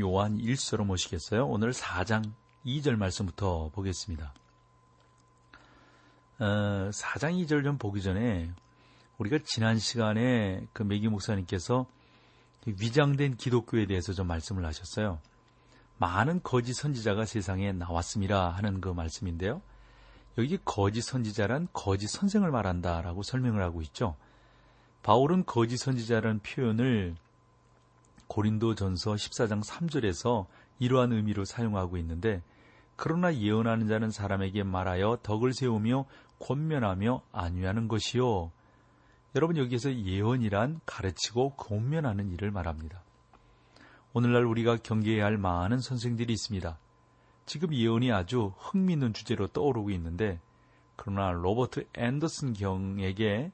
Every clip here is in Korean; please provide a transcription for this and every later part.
요한 1서로 모시겠어요? 오늘 4장 2절 말씀부터 보겠습니다. 어, 4장 2절 좀 보기 전에 우리가 지난 시간에 그 메기 목사님께서 위장된 기독교에 대해서 좀 말씀을 하셨어요. 많은 거짓 선지자가 세상에 나왔습니다 하는 그 말씀인데요. 여기 거짓 선지자란 거짓 선생을 말한다라고 설명을 하고 있죠. 바울은 거짓 선지자라는 표현을 고린도 전서 14장 3절에서 이러한 의미로 사용하고 있는데 그러나 예언하는 자는 사람에게 말하여 덕을 세우며 권면하며 안위하는 것이요. 여러분 여기에서 예언이란 가르치고 권면하는 일을 말합니다. 오늘날 우리가 경계해야 할 많은 선생들이 있습니다. 지금 예언이 아주 흥미있는 주제로 떠오르고 있는데 그러나 로버트 앤더슨 경에게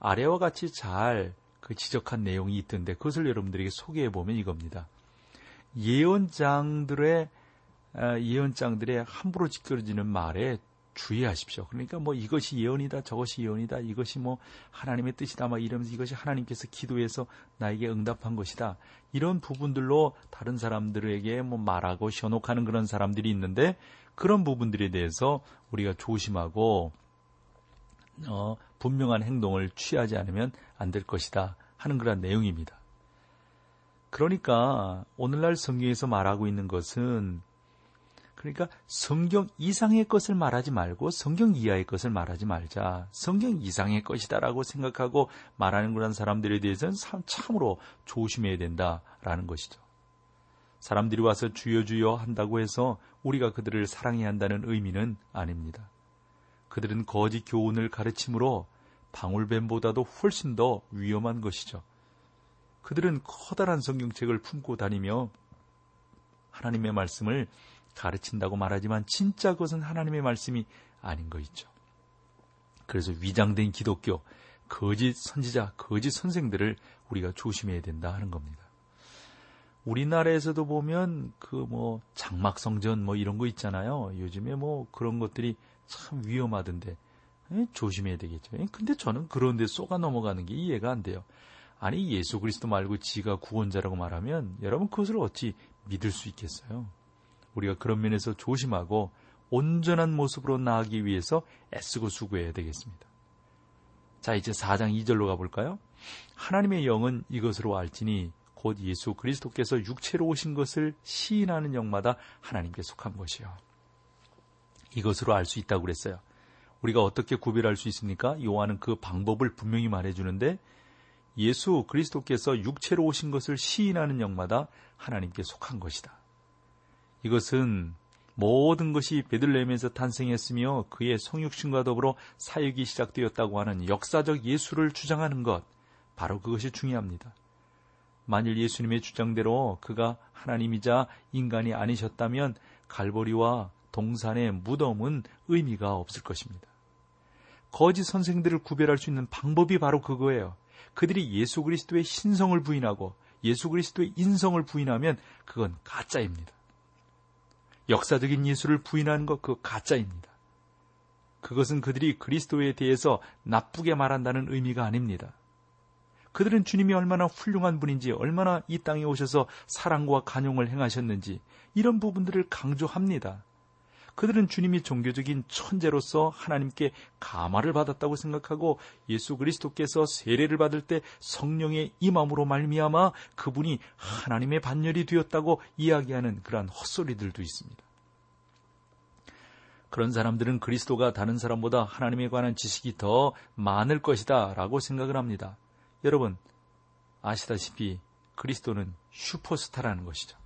아래와 같이 잘 그 지적한 내용이 있던데 그것을 여러분들에게 소개해 보면 이겁니다. 예언장들의 아, 예언장들의 함부로 지켜지는 말에 주의하십시오. 그러니까 뭐 이것이 예언이다, 저것이 예언이다, 이것이 뭐 하나님의 뜻이다, 막 이러면서 이것이 하나님께서 기도해서 나에게 응답한 것이다. 이런 부분들로 다른 사람들에게 뭐 말하고 현혹하는 그런 사람들이 있는데 그런 부분들에 대해서 우리가 조심하고 어, 분명한 행동을 취하지 않으면 안 될 것이다 하는 그런 내용입니다. 그러니까 오늘날 성경에서 말하고 있는 것은 그러니까 성경 이상의 것을 말하지 말고 성경 이하의 것을 말하지 말자. 성경 이상의 것이다라고 생각하고 말하는 그런 사람들에 대해서는 참으로 조심해야 된다라는 것이죠. 사람들이 와서 주여 주여 한다고 해서 우리가 그들을 사랑해야 한다는 의미는 아닙니다. 그들은 거짓 교훈을 가르침으로 방울뱀보다도 훨씬 더 위험한 것이죠. 그들은 커다란 성경책을 품고 다니며 하나님의 말씀을 가르친다고 말하지만 진짜 그것은 하나님의 말씀이 아닌 거 있죠. 그래서 위장된 기독교, 거짓 선지자, 거짓 선생들을 우리가 조심해야 된다 하는 겁니다. 우리나라에서도 보면 그 뭐 장막성전 뭐 이런 거 있잖아요. 요즘에 뭐 그런 것들이 참 위험하던데 에? 조심해야 되겠죠. 에? 근데 저는 그런데 쏘가 넘어가는 게 이해가 안 돼요. 아니 예수 그리스도 말고 지가 구원자라고 말하면 여러분 그것을 어찌 믿을 수 있겠어요? 우리가 그런 면에서 조심하고 온전한 모습으로 나아가기 위해서 애쓰고 수고해야 되겠습니다. 자, 이제 4장 2절로 가볼까요? 하나님의 영은 이것으로 알지니 곧 예수 그리스도께서 육체로 오신 것을 시인하는 영마다 하나님께 속한 것이요. 이것으로 알 수 있다고 그랬어요. 우리가 어떻게 구별할 수 있습니까? 요한은 그 방법을 분명히 말해주는데 예수 그리스도께서 육체로 오신 것을 시인하는 영마다 하나님께 속한 것이다. 이것은 모든 것이 베들레헴에서 탄생했으며 그의 성육신과 더불어 사역이 시작되었다고 하는 역사적 예수를 주장하는 것, 바로 그것이 중요합니다. 만일 예수님의 주장대로 그가 하나님이자 인간이 아니셨다면 갈보리와 동산의 무덤은 의미가 없을 것입니다. 거짓 선생들을 구별할 수 있는 방법이 바로 그거예요. 그들이 예수 그리스도의 신성을 부인하고 예수 그리스도의 인성을 부인하면 그건 가짜입니다. 역사적인 예수를 부인하는 것 그 가짜입니다. 그것은 그들이 그리스도에 대해서 나쁘게 말한다는 의미가 아닙니다. 그들은 주님이 얼마나 훌륭한 분인지, 얼마나 이 땅에 오셔서 사랑과 간용을 행하셨는지, 이런 부분들을 강조합니다. 그들은 주님이 종교적인 천재로서 하나님께 감화를 받았다고 생각하고 예수 그리스도께서 세례를 받을 때 성령의 임함으로 말미암아 그분이 하나님의 반열이 되었다고 이야기하는 그러한 헛소리들도 있습니다. 그런 사람들은 그리스도가 다른 사람보다 하나님에 관한 지식이 더 많을 것이다 라고 생각을 합니다. 여러분, 아시다시피 그리스도는 슈퍼스타라는 것이죠.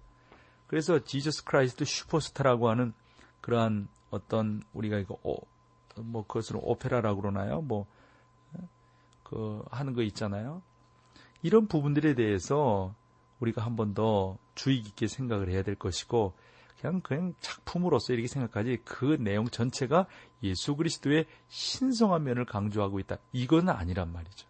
그래서 Jesus Christ Superstar라고 하는 그러한 어떤 우리가 이거 오, 뭐 그것을 오페라라고 그러나요? 뭐 그 하는 거 있잖아요. 이런 부분들에 대해서 우리가 한 번 더 주의 깊게 생각을 해야 될 것이고 그냥 그냥 작품으로서 이렇게 생각하지 그 내용 전체가 예수 그리스도의 신성한 면을 강조하고 있다. 이건 아니란 말이죠.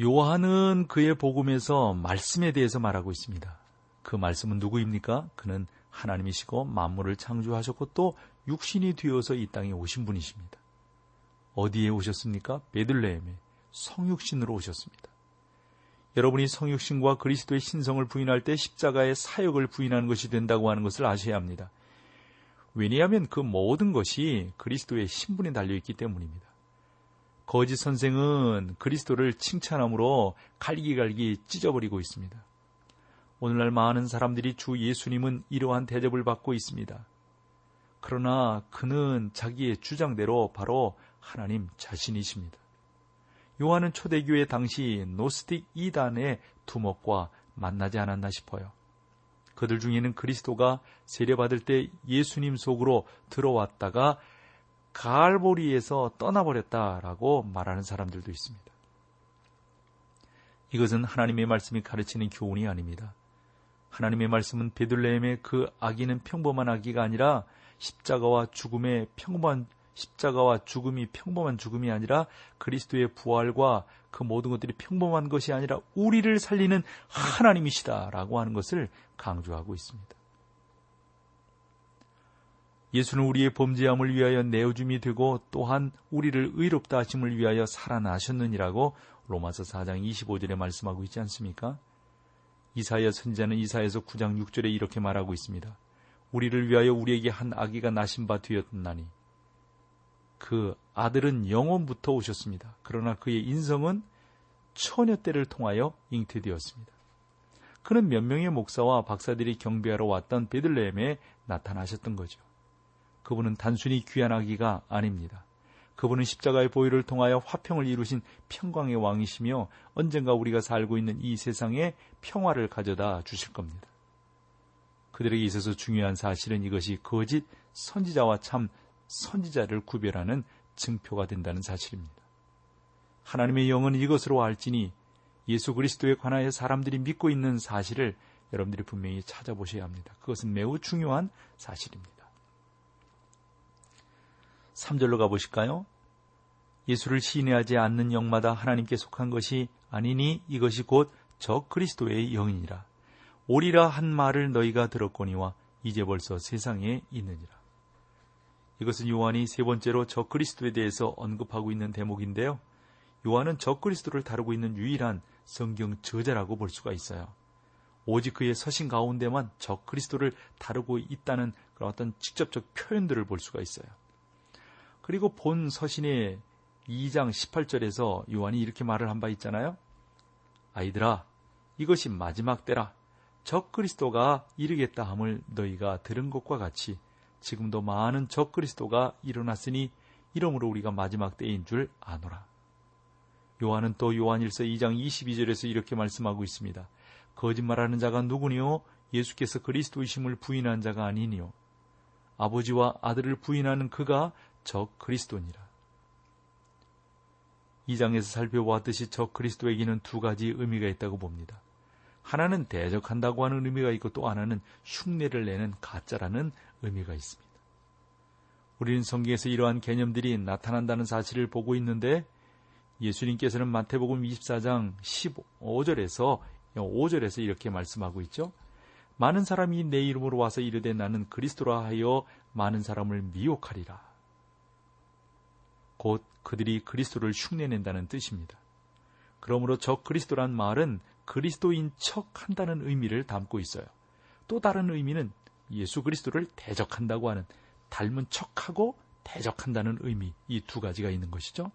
요한은 그의 복음에서 말씀에 대해서 말하고 있습니다. 그 말씀은 누구입니까? 그는 하나님이시고 만물을 창조하셨고 또 육신이 되어서 이 땅에 오신 분이십니다. 어디에 오셨습니까? 베들레헴에 성육신으로 오셨습니다. 여러분이 성육신과 그리스도의 신성을 부인할 때 십자가의 사역을 부인하는 것이 된다고 하는 것을 아셔야 합니다. 왜냐하면 그 모든 것이 그리스도의 신분에 달려있기 때문입니다. 거짓 선생은 그리스도를 칭찬함으로 갈기갈기 찢어버리고 있습니다. 오늘날 많은 사람들이 주 예수님은 이러한 대접을 받고 있습니다. 그러나 그는 자기의 주장대로 바로 하나님 자신이십니다. 요한은 초대교회 당시 노스틱 이단의 두목과 만나지 않았나 싶어요. 그들 중에는 그리스도가 세례받을 때 예수님 속으로 들어왔다가 갈보리에서 떠나버렸다라고 말하는 사람들도 있습니다. 이것은 하나님의 말씀이 가르치는 교훈이 아닙니다. 하나님의 말씀은 베들레헴의 그 아기는 평범한 아기가 아니라 십자가와 죽음의 평범한 십자가와 죽음이 평범한 죽음이 아니라 그리스도의 부활과 그 모든 것들이 평범한 것이 아니라 우리를 살리는 하나님이시다라고 하는 것을 강조하고 있습니다. 예수는 우리의 범죄함을 위하여 내어줌이 되고 또한 우리를 의롭다 하심을 위하여 살아나셨느니라고 로마서 4장 25절에 말씀하고 있지 않습니까? 이사야 선지자는 이사에서 9장 6절에 이렇게 말하고 있습니다. 우리를 위하여 우리에게 한 아기가 나신 바 되었나니 그 아들은 영원부터 오셨습니다. 그러나 그의 인성은 처녀 때를 통하여 잉태되었습니다. 그는 몇 명의 목사와 박사들이 경배하러 왔던 베들레헴에 나타나셨던 거죠. 그분은 단순히 귀한 아기가 아닙니다. 그분은 십자가의 보혈을 통하여 화평을 이루신 평강의 왕이시며 언젠가 우리가 살고 있는 이 세상에 평화를 가져다 주실 겁니다. 그들에게 있어서 중요한 사실은 이것이 거짓 선지자와 참 선지자를 구별하는 증표가 된다는 사실입니다. 하나님의 영은 이것으로 알지니 예수 그리스도에 관하여 사람들이 믿고 있는 사실을 여러분들이 분명히 찾아보셔야 합니다. 그것은 매우 중요한 사실입니다. 3절로 가보실까요? 예수를 신뢰하지 않는 영마다 하나님께 속한 것이 아니니 이것이 곧 저 그리스도의 영이니라. 오리라 한 말을 너희가 들었거니와 이제 벌써 세상에 있느니라. 이것은 요한이 세 번째로 저 그리스도에 대해서 언급하고 있는 대목인데요. 요한은 저 그리스도를 다루고 있는 유일한 성경 저자라고 볼 수가 있어요. 오직 그의 서신 가운데만 저 그리스도를 다루고 있다는 그런 어떤 직접적 표현들을 볼 수가 있어요. 그리고 본 서신의 2장 18절에서 요한이 이렇게 말을 한 바 있잖아요. 아이들아, 이것이 마지막 때라. 적 그리스도가 이르겠다 함을 너희가 들은 것과 같이 지금도 많은 적 그리스도가 일어났으니 이러므로 우리가 마지막 때인 줄 아노라. 요한은 또 요한일서 2장 22절에서 이렇게 말씀하고 있습니다. 거짓말하는 자가 누구니요? 예수께서 그리스도이심을 부인한 자가 아니니요. 아버지와 아들을 부인하는 그가 적 그리스도니라. 이 장에서 살펴보았듯이 적 그리스도에게는 두 가지 의미가 있다고 봅니다. 하나는 대적한다고 하는 의미가 있고 또 하나는 흉내를 내는 가짜라는 의미가 있습니다. 우리는 성경에서 이러한 개념들이 나타난다는 사실을 보고 있는데 예수님께서는 마태복음 24장 15절에서 5절에서 이렇게 말씀하고 있죠. 많은 사람이 내 이름으로 와서 이르되 나는 그리스도라 하여 많은 사람을 미혹하리라. 곧 그들이 그리스도를 흉내낸다는 뜻입니다. 그러므로 저 그리스도란 말은 그리스도인 척 한다는 의미를 담고 있어요. 또 다른 의미는 예수 그리스도를 대적한다고 하는 닮은 척하고 대적한다는 의미 이 두 가지가 있는 것이죠.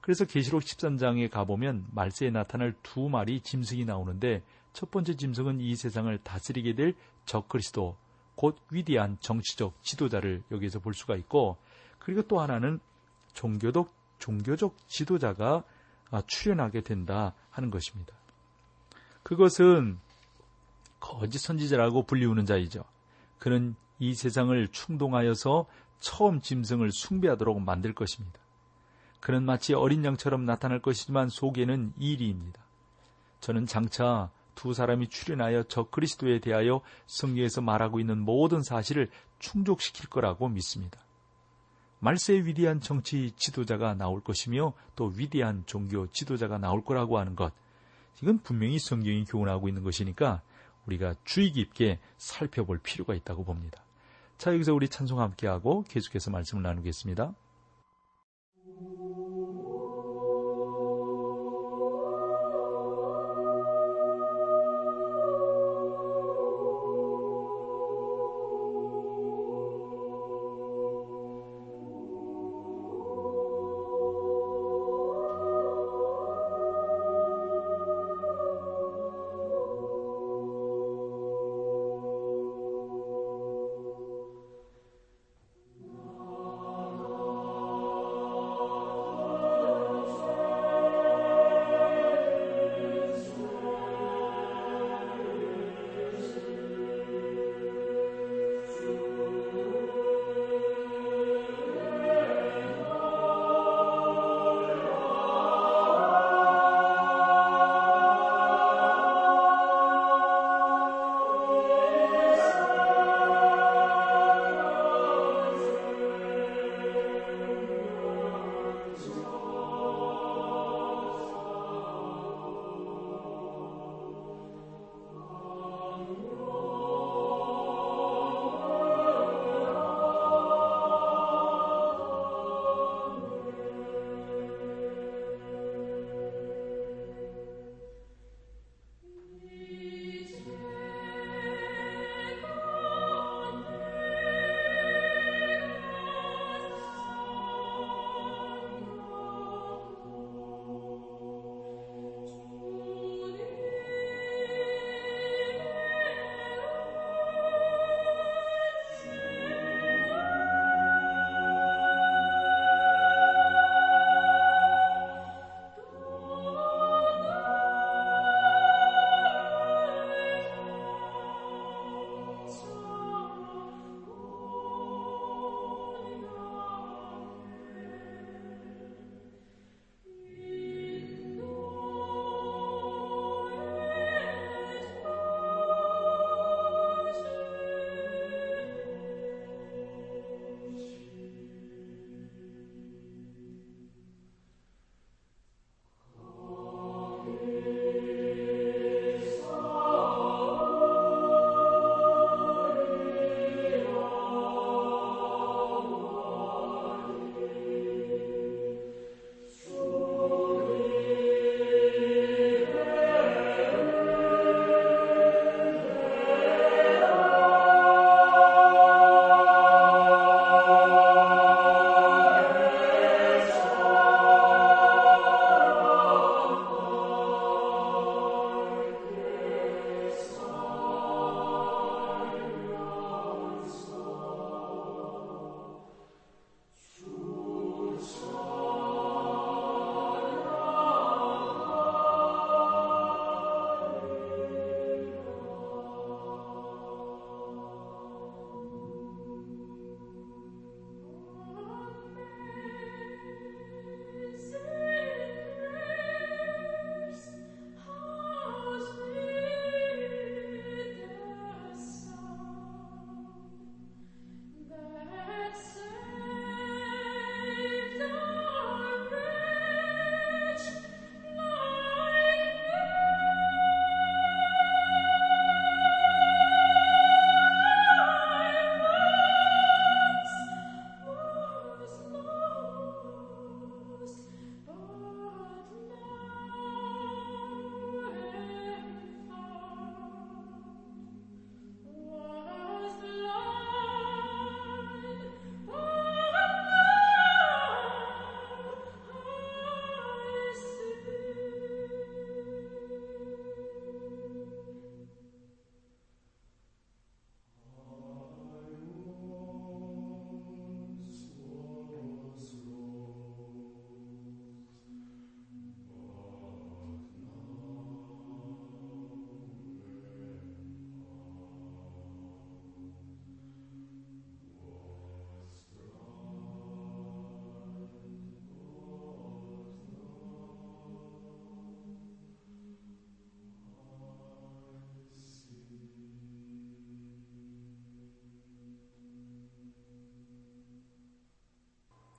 그래서 계시록 13장에 가보면 말세에 나타날 두 마리 짐승이 나오는데 첫 번째 짐승은 이 세상을 다스리게 될 적그리스도 곧 위대한 정치적 지도자를 여기에서 볼 수가 있고 그리고 또 하나는 종교적, 종교적 지도자가 아, 출현하게 된다 하는 것입니다. 그것은 거짓 선지자라고 불리우는 자이죠. 그는 이 세상을 충동하여서 처음 짐승을 숭배하도록 만들 것입니다. 그는 마치 어린 양처럼 나타날 것이지만 속에는 이리입니다. 저는 장차 두 사람이 출연하여 저 그리스도에 대하여 성경에서 말하고 있는 모든 사실을 충족시킬 거라고 믿습니다. 말세의 위대한 정치 지도자가 나올 것이며 또 위대한 종교 지도자가 나올 거라고 하는 것. 이건 분명히 성경이 교훈하고 있는 것이니까 우리가 주의 깊게 살펴볼 필요가 있다고 봅니다. 자, 여기서 우리 찬송 함께하고 계속해서 말씀을 나누겠습니다.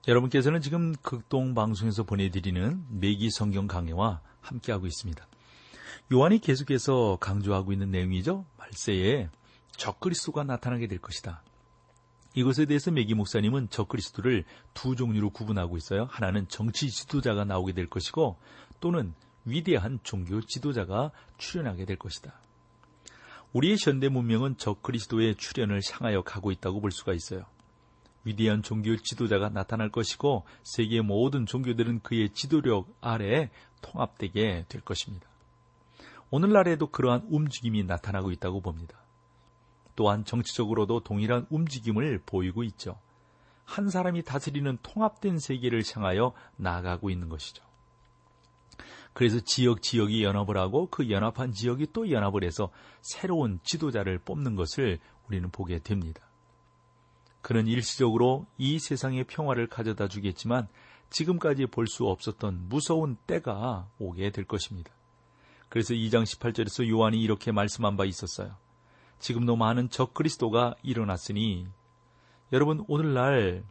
여러분께서는 지금 극동 방송에서 보내드리는 매기 성경 강해와 함께하고 있습니다. 요한이 계속해서 강조하고 있는 내용이죠. 말세에 적그리스도가 나타나게 될 것이다. 이것에 대해서 메기 목사님은 적그리스도를 두 종류로 구분하고 있어요. 하나는 정치 지도자가 나오게 될 것이고 또는 위대한 종교 지도자가 출현하게 될 것이다. 우리의 현대 문명은 적그리스도의 출현을 향하여 가고 있다고 볼 수가 있어요. 위대한 종교 지도자가 나타날 것이고 세계의 모든 종교들은 그의 지도력 아래 통합되게 될 것입니다. 오늘날에도 그러한 움직임이 나타나고 있다고 봅니다. 또한 정치적으로도 동일한 움직임을 보이고 있죠. 한 사람이 다스리는 통합된 세계를 향하여 나아가고 있는 것이죠. 그래서 지역 지역이 연합을 하고 그 연합한 지역이 또 연합을 해서 새로운 지도자를 뽑는 것을 우리는 보게 됩니다. 그는 일시적으로 이 세상의 평화를 가져다 주겠지만 지금까지 볼 수 없었던 무서운 때가 오게 될 것입니다. 그래서 2장 18절에서 요한이 이렇게 말씀한 바 있었어요. 지금도 많은 적 그리스도가 일어났으니 여러분 오늘날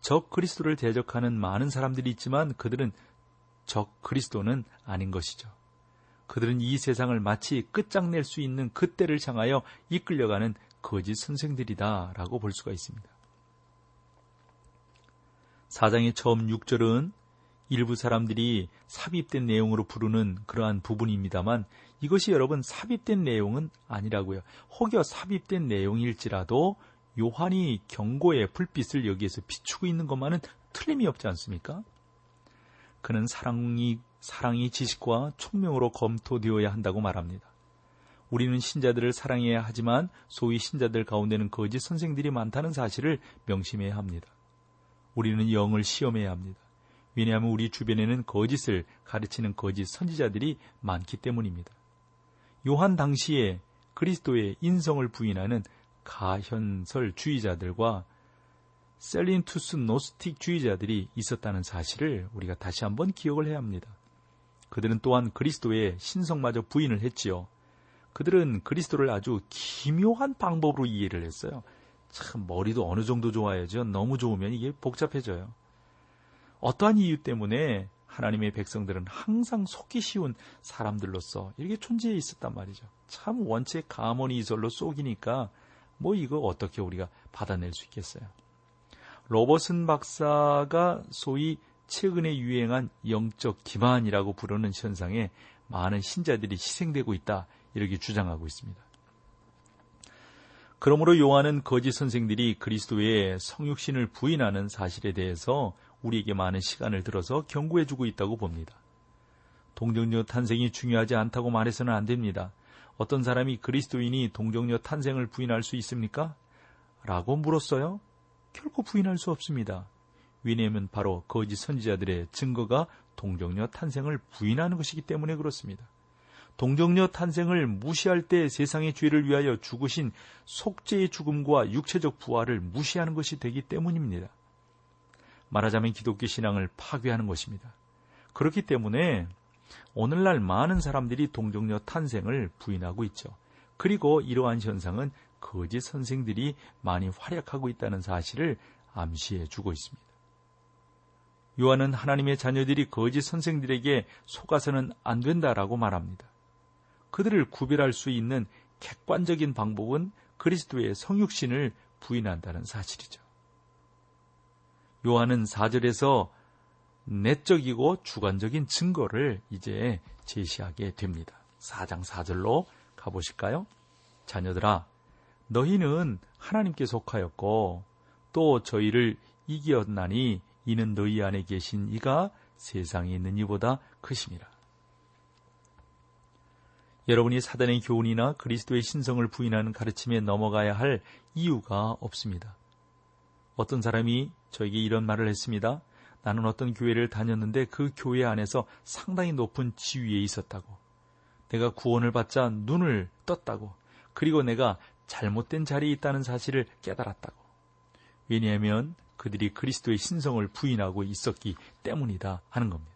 적 그리스도를 대적하는 많은 사람들이 있지만 그들은 적 그리스도는 아닌 것이죠. 그들은 이 세상을 마치 끝장낼 수 있는 그때를 향하여 이끌려가는 거짓 선생들이다 라고 볼 수가 있습니다. 사장의 처음 6절은 일부 사람들이 삽입된 내용으로 부르는 그러한 부분입니다만 이것이 여러분 삽입된 내용은 아니라고요. 혹여 삽입된 내용일지라도 요한이 경고의 불빛을 여기에서 비추고 있는 것만은 틀림이 없지 않습니까? 그는 사랑이 사랑이 지식과 총명으로 검토되어야 한다고 말합니다. 우리는 신자들을 사랑해야 하지만 소위 신자들 가운데는 거짓 선생들이 많다는 사실을 명심해야 합니다. 우리는 영을 시험해야 합니다. 왜냐하면 우리 주변에는 거짓을 가르치는 거짓 선지자들이 많기 때문입니다. 요한 당시에 그리스도의 인성을 부인하는 가현설 주의자들과 셀린투스 노스틱 주의자들이 있었다는 사실을 우리가 다시 한번 기억을 해야 합니다. 그들은 또한 그리스도의 신성마저 부인을 했지요. 그들은 그리스도를 아주 기묘한 방법으로 이해를 했어요. 참 머리도 어느 정도 좋아야죠. 너무 좋으면 이게 복잡해져요. 어떠한 이유 때문에 하나님의 백성들은 항상 속기 쉬운 사람들로서 이렇게 존재해 있었단 말이죠. 참 원체 가머니 이설로 쏘기니까 뭐 이거 어떻게 우리가 받아낼 수 있겠어요. 로버슨 박사가 소위 최근에 유행한 영적 기만이라고 부르는 현상에 많은 신자들이 희생되고 있다 이렇게 주장하고 있습니다. 그러므로 요한은 거짓 선생들이 그리스도의 성육신을 부인하는 사실에 대해서 우리에게 많은 시간을 들어서 경고해주고 있다고 봅니다. 동정녀 탄생이 중요하지 않다고 말해서는 안 됩니다. 어떤 사람이 그리스도인이 동정녀 탄생을 부인할 수 있습니까? 라고 물었어요. 결코 부인할 수 없습니다. 왜냐하면 바로 거짓 선지자들의 증거가 동정녀 탄생을 부인하는 것이기 때문에 그렇습니다. 동정녀 탄생을 무시할 때 세상의 죄를 위하여 죽으신 속죄의 죽음과 육체적 부활을 무시하는 것이 되기 때문입니다. 말하자면 기독교 신앙을 파괴하는 것입니다. 그렇기 때문에 오늘날 많은 사람들이 동정녀 탄생을 부인하고 있죠. 그리고 이러한 현상은 거짓 선생들이 많이 활약하고 있다는 사실을 암시해 주고 있습니다. 요한은 하나님의 자녀들이 거짓 선생들에게 속아서는 안 된다라고 말합니다. 그들을 구별할 수 있는 객관적인 방법은 그리스도의 성육신을 부인한다는 사실이죠. 요한은 4절에서 내적이고 주관적인 증거를 이제 제시하게 됩니다. 4장 4절로 가보실까요? 자녀들아, 너희는 하나님께 속하였고 또 저희를 이기었나니 이는 너희 안에 계신 이가 세상에 있는 이보다 크심이라. 여러분이 사단의 교훈이나 그리스도의 신성을 부인하는 가르침에 넘어가야 할 이유가 없습니다. 어떤 사람이 저에게 이런 말을 했습니다. 나는 어떤 교회를 다녔는데 그 교회 안에서 상당히 높은 지위에 있었다고. 내가 구원을 받자 눈을 떴다고. 그리고 내가 잘못된 자리에 있다는 사실을 깨달았다고. 왜냐하면 그들이 그리스도의 신성을 부인하고 있었기 때문이다 하는 겁니다.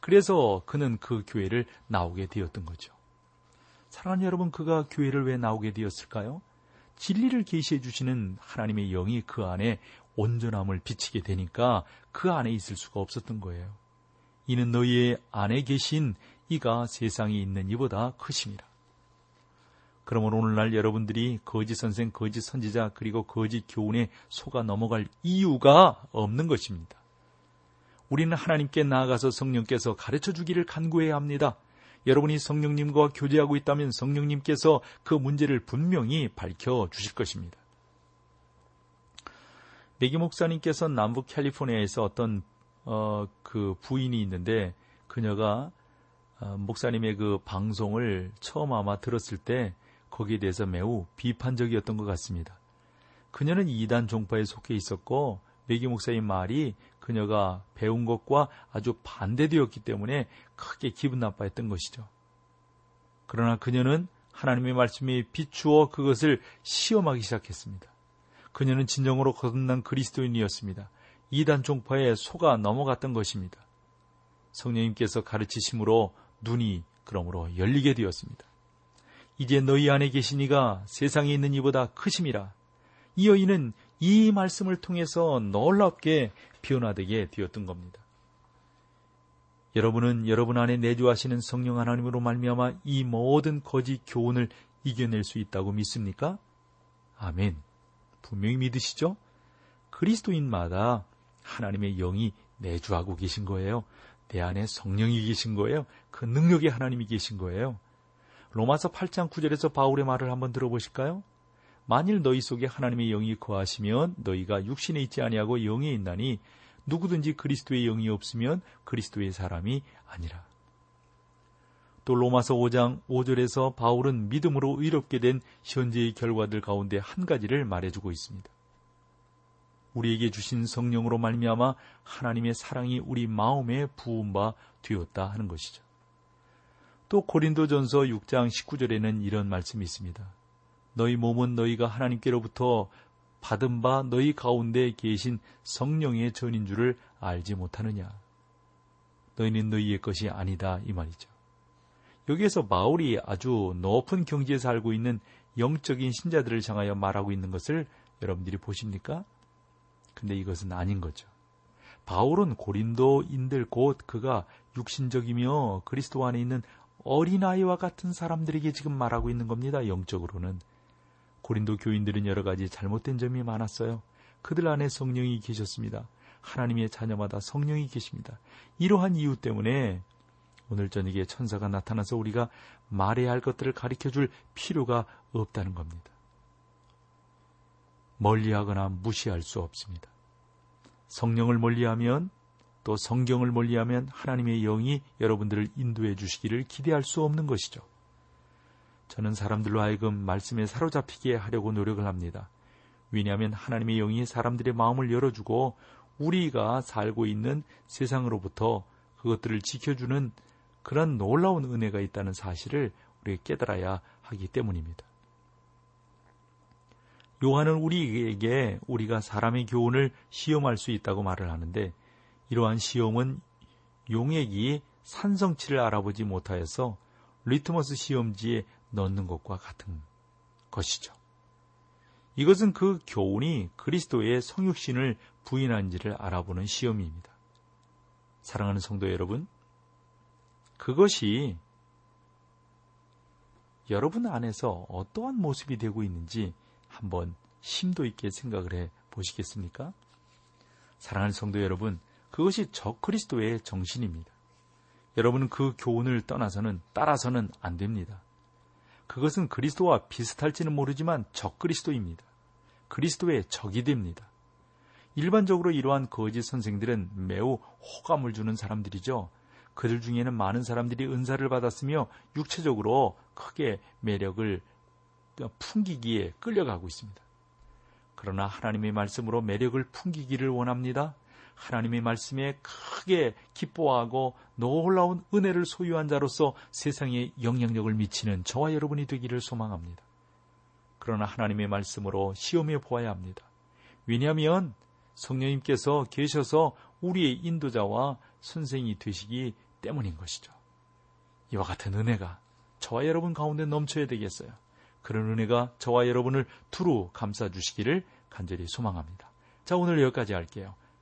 그래서 그는 그 교회를 나오게 되었던 거죠. 사랑하는 여러분, 그가 교회를 왜 나오게 되었을까요? 진리를 계시해 주시는 하나님의 영이 그 안에 온전함을 비치게 되니까 그 안에 있을 수가 없었던 거예요. 이는 너희의 안에 계신 이가 세상에 있는 이보다 크심이라. 그러면 오늘날 여러분들이 거짓 선생, 거짓 선지자, 그리고 거짓 교훈에 속아 넘어갈 이유가 없는 것입니다. 우리는 하나님께 나아가서 성령께서 가르쳐 주기를 간구해야 합니다. 여러분이 성령님과 교제하고 있다면 성령님께서 그 문제를 분명히 밝혀 주실 것입니다. 메기 목사님께서 남북 캘리포니아에서 어떤 어, 그 부인이 있는데 그녀가 어, 목사님의 그 방송을 처음 아마 들었을 때 거기에 대해서 매우 비판적이었던 것 같습니다. 그녀는 이단 종파에 속해 있었고 메기 목사님 말이 그녀가 배운 것과 아주 반대되었기 때문에 크게 기분 나빠했던 것이죠. 그러나 그녀는 하나님의 말씀에 비추어 그것을 시험하기 시작했습니다. 그녀는 진정으로 거듭난 그리스도인이었습니다. 이단 종파에 속아 넘어갔던 것입니다. 성령님께서 가르치심으로 눈이 그러므로 열리게 되었습니다. 이제 너희 안에 계시니가 세상에 있는 이보다 크심이라. 이 여인은 이 말씀을 통해서 놀랍게 변화되게 되었던 겁니다. 여러분은 여러분 안에 내주하시는 성령 하나님으로 말미암아 이 모든 거짓 교훈을 이겨낼 수 있다고 믿습니까? 아멘. 분명히 믿으시죠? 그리스도인마다 하나님의 영이 내주하고 계신 거예요. 내 안에 성령이 계신 거예요. 그 능력의 하나님이 계신 거예요. 로마서 8장 9절에서 바울의 말을 한번 들어보실까요? 만일 너희 속에 하나님의 영이 거하시면 너희가 육신에 있지 아니하고 영에 있나니 누구든지 그리스도의 영이 없으면 그리스도의 사람이 아니라. 또 로마서 5장 5절에서 바울은 믿음으로 의롭게 된 현재의 결과들 가운데 한 가지를 말해주고 있습니다. 우리에게 주신 성령으로 말미암아 하나님의 사랑이 우리 마음에 부은 바 되었다 하는 것이죠. 또 고린도전서 6장 19절에는 이런 말씀이 있습니다. 너희 몸은 너희가 하나님께로부터 받은 바 너희 가운데 계신 성령의 전인 줄을 알지 못하느냐. 너희는 너희의 것이 아니다 이 말이죠. 여기에서 바울이 아주 높은 경지에 살고 있는 영적인 신자들을 향하여 말하고 있는 것을 여러분들이 보십니까? 근데 이것은 아닌 거죠. 바울은 고린도인들 곧 그가 육신적이며 그리스도 안에 있는 어린아이와 같은 사람들에게 지금 말하고 있는 겁니다. 영적으로는. 고린도 교인들은 여러 가지 잘못된 점이 많았어요. 그들 안에 성령이 계셨습니다. 하나님의 자녀마다 성령이 계십니다. 이러한 이유 때문에 오늘 저녁에 천사가 나타나서 우리가 말해야 할 것들을 가르쳐 줄 필요가 없다는 겁니다. 멀리하거나 무시할 수 없습니다. 성령을 멀리하면 또 성경을 멀리하면 하나님의 영이 여러분들을 인도해 주시기를 기대할 수 없는 것이죠. 저는 사람들로 하여금 말씀에 사로잡히게 하려고 노력을 합니다. 왜냐하면 하나님의 영이 사람들의 마음을 열어주고 우리가 살고 있는 세상으로부터 그것들을 지켜주는 그런 놀라운 은혜가 있다는 사실을 우리가 깨달아야 하기 때문입니다. 요한은 우리에게 우리가 사람의 교훈을 시험할 수 있다고 말을 하는데 이러한 시험은 용액이 산성치를 알아보지 못하여서 리트머스 시험지에 넣는 것과 같은 것이죠. 이것은 그 교훈이 그리스도의 성육신을 부인한지를 알아보는 시험입니다. 사랑하는 성도 여러분, 그것이 여러분 안에서 어떠한 모습이 되고 있는지 한번 심도 있게 생각을 해 보시겠습니까? 사랑하는 성도 여러분, 그것이 저 그리스도의 정신입니다. 여러분은 그 교훈을 떠나서는 따라서는 안 됩니다. 그것은 그리스도와 비슷할지는 모르지만 적 그리스도입니다. 그리스도의 적이 됩니다. 일반적으로 이러한 거짓 선생들은 매우 호감을 주는 사람들이죠. 그들 중에는 많은 사람들이 은사를 받았으며 육체적으로 크게 매력을 풍기기에 끌려가고 있습니다. 그러나 하나님의 말씀으로 매력을 풍기기를 원합니다. 하나님의 말씀에 크게 기뻐하고 놀라운 은혜를 소유한 자로서 세상에 영향력을 미치는 저와 여러분이 되기를 소망합니다. 그러나 하나님의 말씀으로 시험해 보아야 합니다. 왜냐하면 성령님께서 계셔서 우리의 인도자와 선생이 되시기 때문인 것이죠. 이와 같은 은혜가 저와 여러분 가운데 넘쳐야 되겠어요. 그런 은혜가 저와 여러분을 두루 감싸 주시기를 간절히 소망합니다. 자, 오늘 여기까지 할게요.